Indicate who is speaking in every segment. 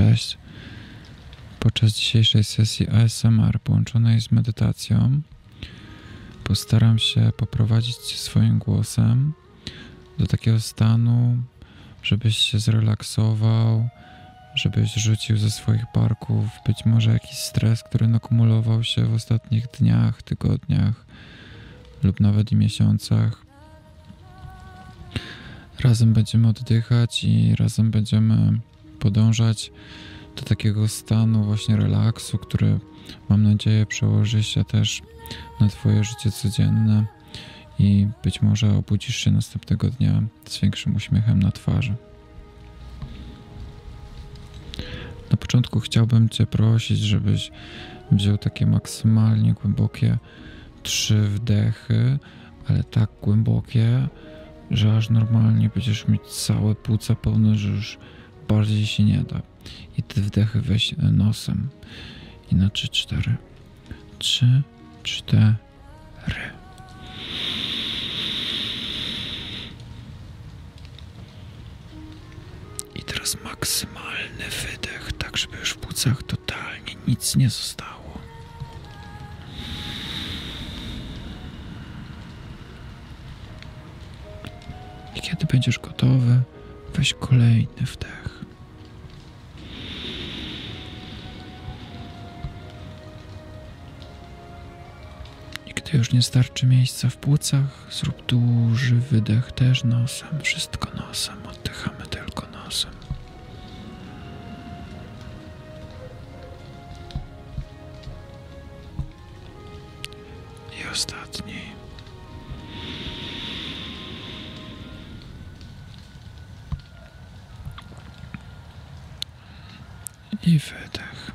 Speaker 1: Cześć. Podczas dzisiejszej sesji ASMR połączonej z medytacją postaram się poprowadzić swoim głosem do takiego stanu, żebyś się zrelaksował, żebyś rzucił ze swoich barków być może jakiś stres, który nakumulował się w ostatnich dniach, tygodniach lub nawet i miesiącach. Razem będziemy oddychać i razem będziemy podążać do takiego stanu właśnie relaksu, który mam nadzieję przełoży się też na Twoje życie codzienne i być może obudzisz się następnego dnia z większym uśmiechem na twarzy. Na początku chciałbym Cię prosić, żebyś wziął takie maksymalnie głębokie trzy wdechy, ale tak głębokie, że aż normalnie będziesz mieć całe płuca pełne, że już bardziej się nie da. I te wdechy weź nosem. I na trzy, cztery. Trzy, cztery. I teraz maksymalny wydech, tak żeby już w płucach totalnie nic nie zostało. I kiedy będziesz gotowy, weź kolejny wdech. I gdy już nie starczy miejsca w płucach, zrób duży wydech też nosem. Wszystko nosem, oddychamy tylko nosem. I ostatni. I wydech.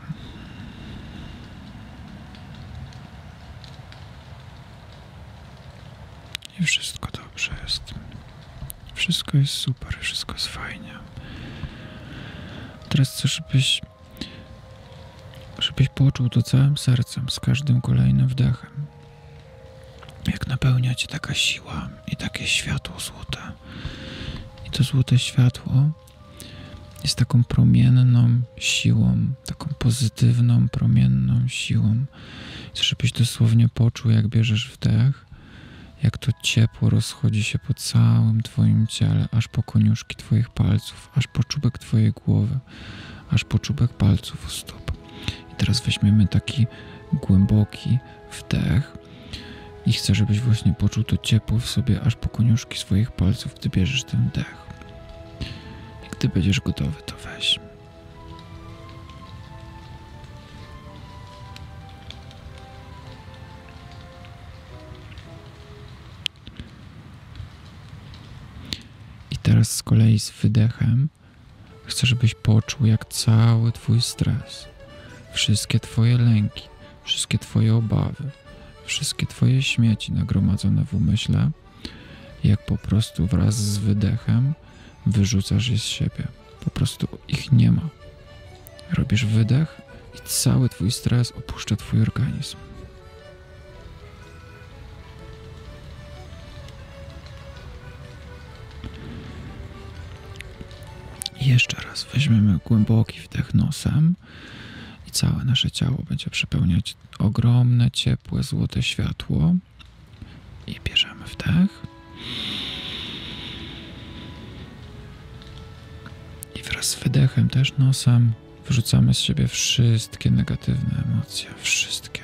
Speaker 1: I wszystko dobrze jest. Wszystko jest super, wszystko jest fajnie. Teraz chcę, żebyś, żebyś poczuł to całym sercem, z każdym kolejnym wdechem. Jak napełnia cię taka siła i takie światło złote. I to złote światło jest taką promienną siłą, taką pozytywną, promienną siłą. Chcę, żebyś dosłownie poczuł, jak bierzesz wdech, jak to ciepło rozchodzi się po całym Twoim ciele, aż po koniuszki Twoich palców, aż po czubek Twojej głowy, aż po czubek palców u stóp. I teraz weźmiemy taki głęboki wdech i chcę, żebyś właśnie poczuł to ciepło w sobie, aż po koniuszki swoich palców, gdy bierzesz ten wdech. Gdy będziesz gotowy, to weź. I teraz z kolei z wydechem chcę, żebyś poczuł, jak cały Twój stres, wszystkie Twoje lęki, wszystkie Twoje obawy, wszystkie Twoje śmieci nagromadzone w umyśle, jak po prostu wraz z wydechem wyrzucasz je z siebie. Po prostu ich nie ma. Robisz wydech i cały Twój stres opuszcza Twój organizm. Jeszcze raz weźmiemy głęboki wdech nosem i całe nasze ciało będzie przepełniać ogromne, ciepłe, złote światło. I bierzemy wdech. I wraz z wydechem też nosem wyrzucamy z siebie wszystkie negatywne emocje. Wszystkie.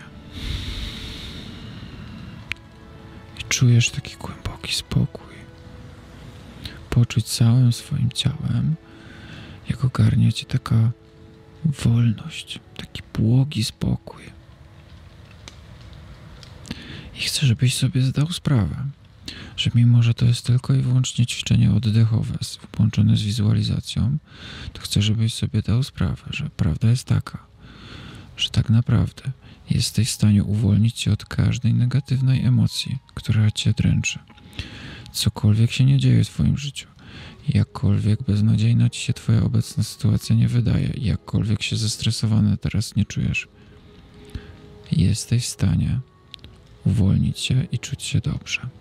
Speaker 1: I czujesz taki głęboki spokój. Poczuć całym swoim ciałem, jak ogarnia cię taka wolność, taki błogi spokój. I chcę, żebyś sobie zdał sprawę, że mimo, że to jest tylko i wyłącznie ćwiczenie oddechowe połączone z wizualizacją, to chcę, żebyś sobie dał sprawę, że prawda jest taka, że tak naprawdę jesteś w stanie uwolnić się od każdej negatywnej emocji, która cię dręczy. Cokolwiek się nie dzieje w twoim życiu, jakkolwiek beznadziejna ci się twoja obecna sytuacja nie wydaje, jakkolwiek się zestresowany teraz nie czujesz, jesteś w stanie uwolnić się i czuć się dobrze.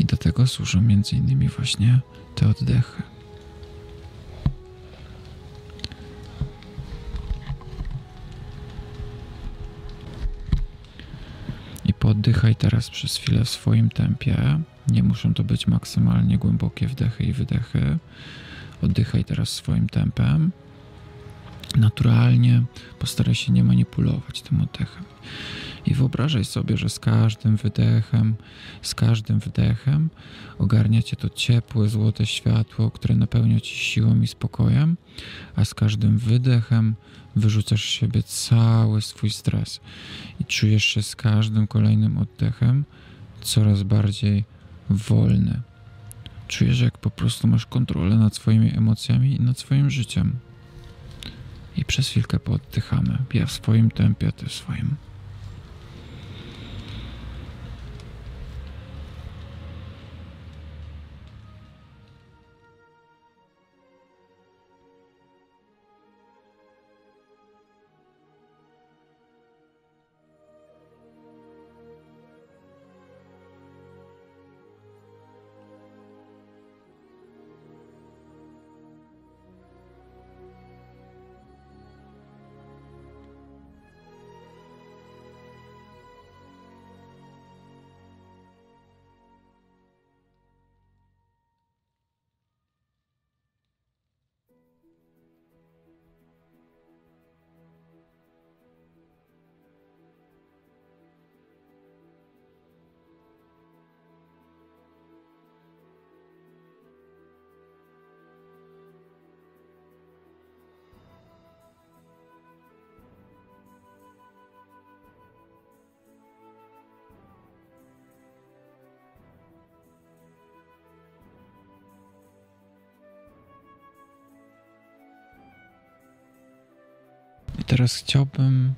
Speaker 1: I do tego służą między innymi właśnie te oddechy. I poddychaj teraz przez chwilę w swoim tempie. Nie muszą to być maksymalnie głębokie wdechy i wydechy. Oddychaj teraz swoim tempem. Naturalnie postaraj się nie manipulować tym oddechem. I wyobrażaj sobie, że z każdym wydechem, z każdym wdechem ogarnia cię to ciepłe, złote światło, które napełnia ci siłą i spokojem, a z każdym wydechem wyrzucasz z siebie cały swój stres i czujesz się z każdym kolejnym oddechem coraz bardziej wolny. Czujesz, jak po prostu masz kontrolę nad swoimi emocjami i nad swoim życiem. I przez chwilkę pooddychamy. Ja w swoim tempie, ty w swoim. Teraz chciałbym,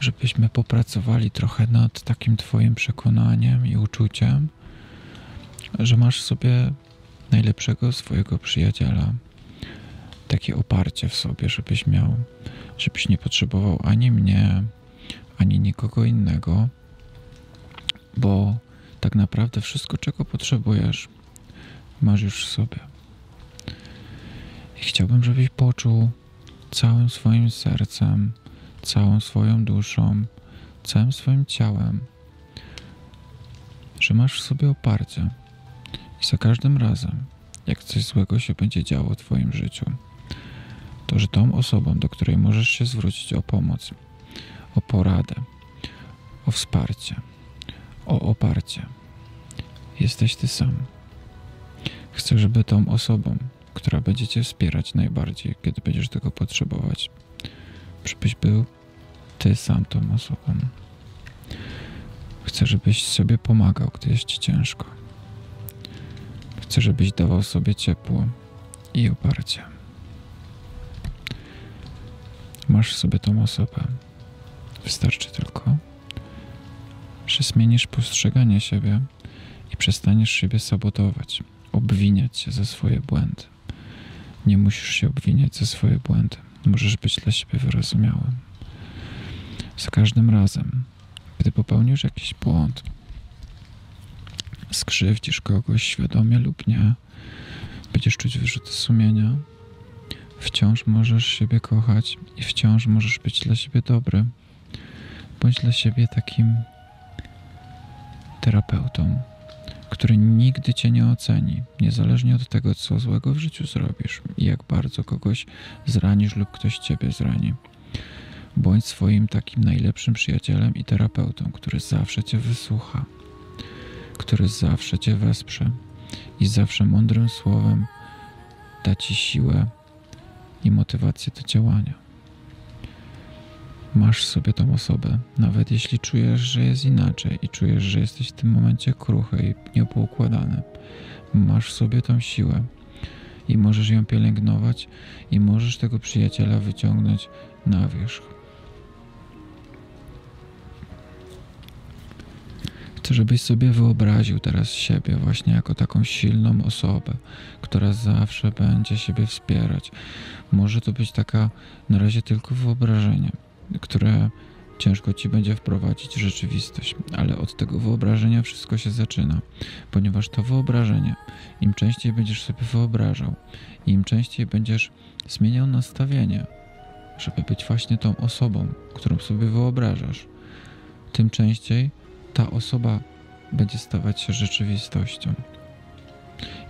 Speaker 1: żebyśmy popracowali trochę nad takim Twoim przekonaniem i uczuciem, że masz sobie najlepszego swojego przyjaciela. Takie oparcie w sobie, żebyś miał, żebyś nie potrzebował ani mnie, ani nikogo innego, bo tak naprawdę wszystko, czego potrzebujesz, masz już w sobie. I chciałbym, żebyś poczuł, całym swoim sercem, całą swoją duszą, całym swoim ciałem, że masz w sobie oparcie i za każdym razem, jak coś złego się będzie działo w Twoim życiu, to że tą osobą, do której możesz się zwrócić o pomoc, o poradę, o wsparcie, o oparcie, jesteś Ty sam. Chcę, żeby tą osobą, która będzie Cię wspierać najbardziej, kiedy będziesz tego potrzebować. Żebyś był Ty sam tą osobą. Chcę, żebyś sobie pomagał, gdy jest Ci ciężko. Chcę, żebyś dawał sobie ciepło i oparcie. Masz sobie tą osobę. Wystarczy tylko, że zmienisz postrzeganie siebie i przestaniesz siebie sabotować, obwiniać się za swoje błędy. Nie musisz się obwiniać za swoje błędy. Możesz być dla siebie wyrozumiałym. Za każdym razem, gdy popełnisz jakiś błąd, skrzywdzisz kogoś świadomie lub nie, będziesz czuć wyrzuty sumienia, wciąż możesz siebie kochać i wciąż możesz być dla siebie dobry. Bądź dla siebie takim terapeutą, który nigdy cię nie oceni, niezależnie od tego, co złego w życiu zrobisz i jak bardzo kogoś zranisz lub ktoś ciebie zrani. Bądź swoim takim najlepszym przyjacielem i terapeutą, który zawsze cię wysłucha, który zawsze cię wesprze i zawsze mądrym słowem da ci siłę i motywację do działania masz sobie tą osobę, nawet jeśli czujesz, że jest inaczej i czujesz, że jesteś w tym momencie kruchy i niepoukładany. Masz sobie tą siłę i możesz ją pielęgnować i możesz tego przyjaciela wyciągnąć na wierzch. Chcę, żebyś sobie wyobraził teraz siebie właśnie jako taką silną osobę, która zawsze będzie siebie wspierać. Może to być taka na razie tylko wyobrażenie które ciężko ci będzie wprowadzić rzeczywistość, ale od tego wyobrażenia wszystko się zaczyna, ponieważ to wyobrażenie, im częściej będziesz sobie wyobrażał, im częściej będziesz zmieniał nastawienie, żeby być właśnie tą osobą, którą sobie wyobrażasz, tym częściej ta osoba będzie stawać się rzeczywistością.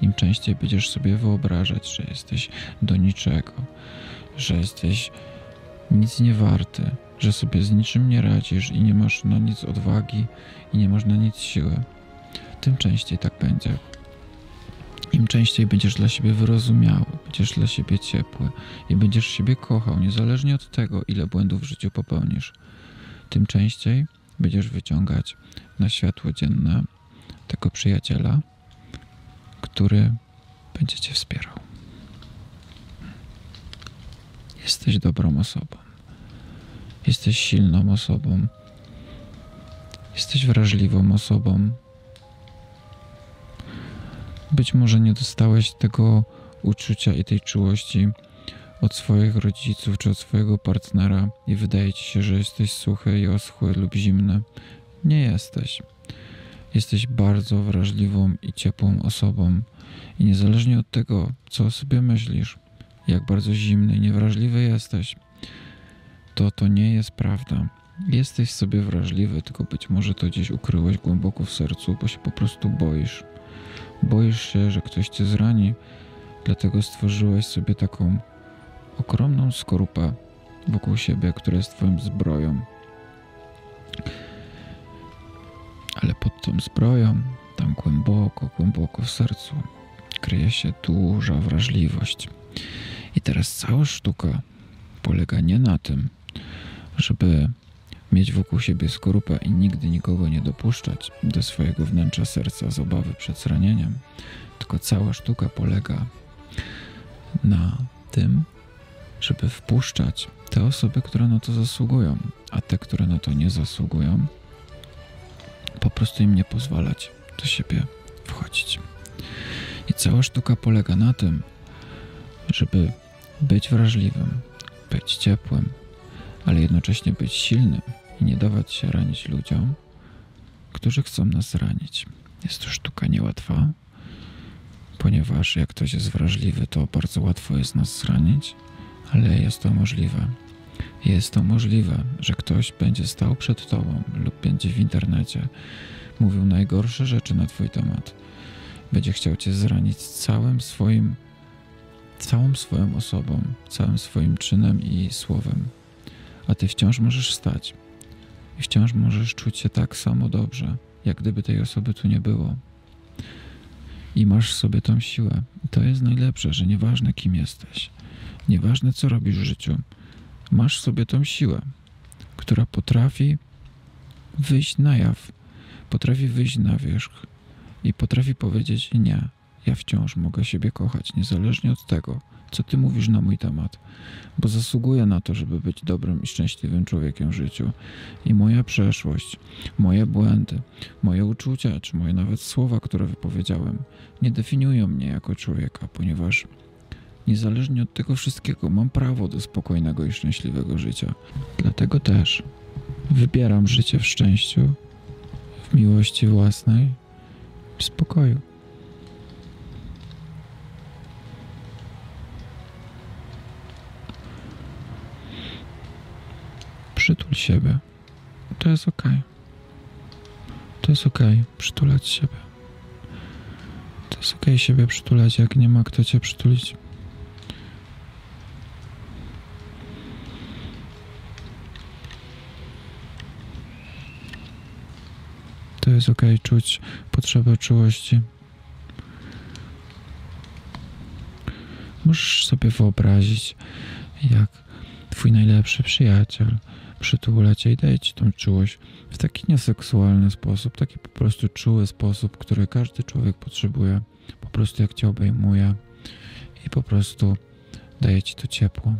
Speaker 1: Im częściej będziesz sobie wyobrażać, że jesteś do niczego, że jesteś nic nie warty, że sobie z niczym nie radzisz i nie masz na nic odwagi i nie masz na nic siły, tym częściej tak będzie. Im częściej będziesz dla siebie wyrozumiały, będziesz dla siebie ciepły i będziesz siebie kochał, niezależnie od tego, ile błędów w życiu popełnisz, tym częściej będziesz wyciągać na światło dzienne tego przyjaciela, który będzie cię wspierał. Jesteś dobrą osobą. Jesteś silną osobą. Jesteś wrażliwą osobą. Być może nie dostałeś tego uczucia i tej czułości od swoich rodziców czy od swojego partnera i wydaje ci się, że jesteś suchy i oschły lub zimny. Nie jesteś. Jesteś bardzo wrażliwą i ciepłą osobą i niezależnie od tego, co o sobie myślisz, jak bardzo zimny i niewrażliwy jesteś, to to nie jest prawda. Jesteś sobie wrażliwy, tylko być może to gdzieś ukryłeś głęboko w sercu, bo się po prostu boisz. Boisz się, że ktoś cię zrani, dlatego stworzyłeś sobie taką ogromną skorupę wokół siebie, która jest twoją zbroją. Ale pod tą zbroją, tam głęboko, głęboko w sercu, kryje się duża wrażliwość. I teraz cała sztuka polega nie na tym, żeby mieć wokół siebie skorupę i nigdy nikogo nie dopuszczać do swojego wnętrza serca z obawy przed zranieniem, tylko cała sztuka polega na tym, żeby wpuszczać te osoby, które na to zasługują, a te, które na to nie zasługują, po prostu im nie pozwalać do siebie wchodzić. I cała sztuka polega na tym, żeby być wrażliwym, być ciepłym, ale jednocześnie być silnym i nie dawać się ranić ludziom, którzy chcą nas zranić. Jest to sztuka niełatwa, ponieważ jak ktoś jest wrażliwy, to bardzo łatwo jest nas zranić, ale jest to możliwe. Jest to możliwe, że ktoś będzie stał przed tobą lub będzie w internecie mówił najgorsze rzeczy na twój temat. Będzie chciał cię zranić całym swoim, całą swoją osobą, całym swoim czynem i słowem. A ty wciąż możesz stać i wciąż możesz czuć się tak samo dobrze, jak gdyby tej osoby tu nie było. I masz sobie tą siłę. I to jest najlepsze, że nieważne kim jesteś, nieważne co robisz w życiu, masz sobie tą siłę, która potrafi wyjść na jaw, potrafi wyjść na wierzch i potrafi powiedzieć: Nie, ja wciąż mogę siebie kochać, niezależnie od tego, co ty mówisz na mój temat, bo zasługuję na to, żeby być dobrym i szczęśliwym człowiekiem w życiu. I moja przeszłość, moje błędy, moje uczucia, czy moje nawet słowa, które wypowiedziałem, nie definiują mnie jako człowieka, ponieważ niezależnie od tego wszystkiego mam prawo do spokojnego i szczęśliwego życia. Dlatego też wybieram życie w szczęściu, w miłości własnej, w spokoju. Siebie. To jest ok. To jest ok, przytulać siebie. To jest ok siebie przytulać, jak nie ma kto cię przytulić. To jest ok czuć potrzebę czułości. Możesz sobie wyobrazić, jak twój najlepszy przyjaciel przytulę cię i daję ci tą czułość w taki nieseksualny sposób, taki po prostu czuły sposób, który każdy człowiek potrzebuje. Po prostu jak cię obejmuje i po prostu daje ci to ciepło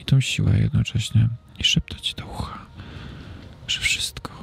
Speaker 1: i tą siłę jednocześnie i szepta ci do ucha, że wszystko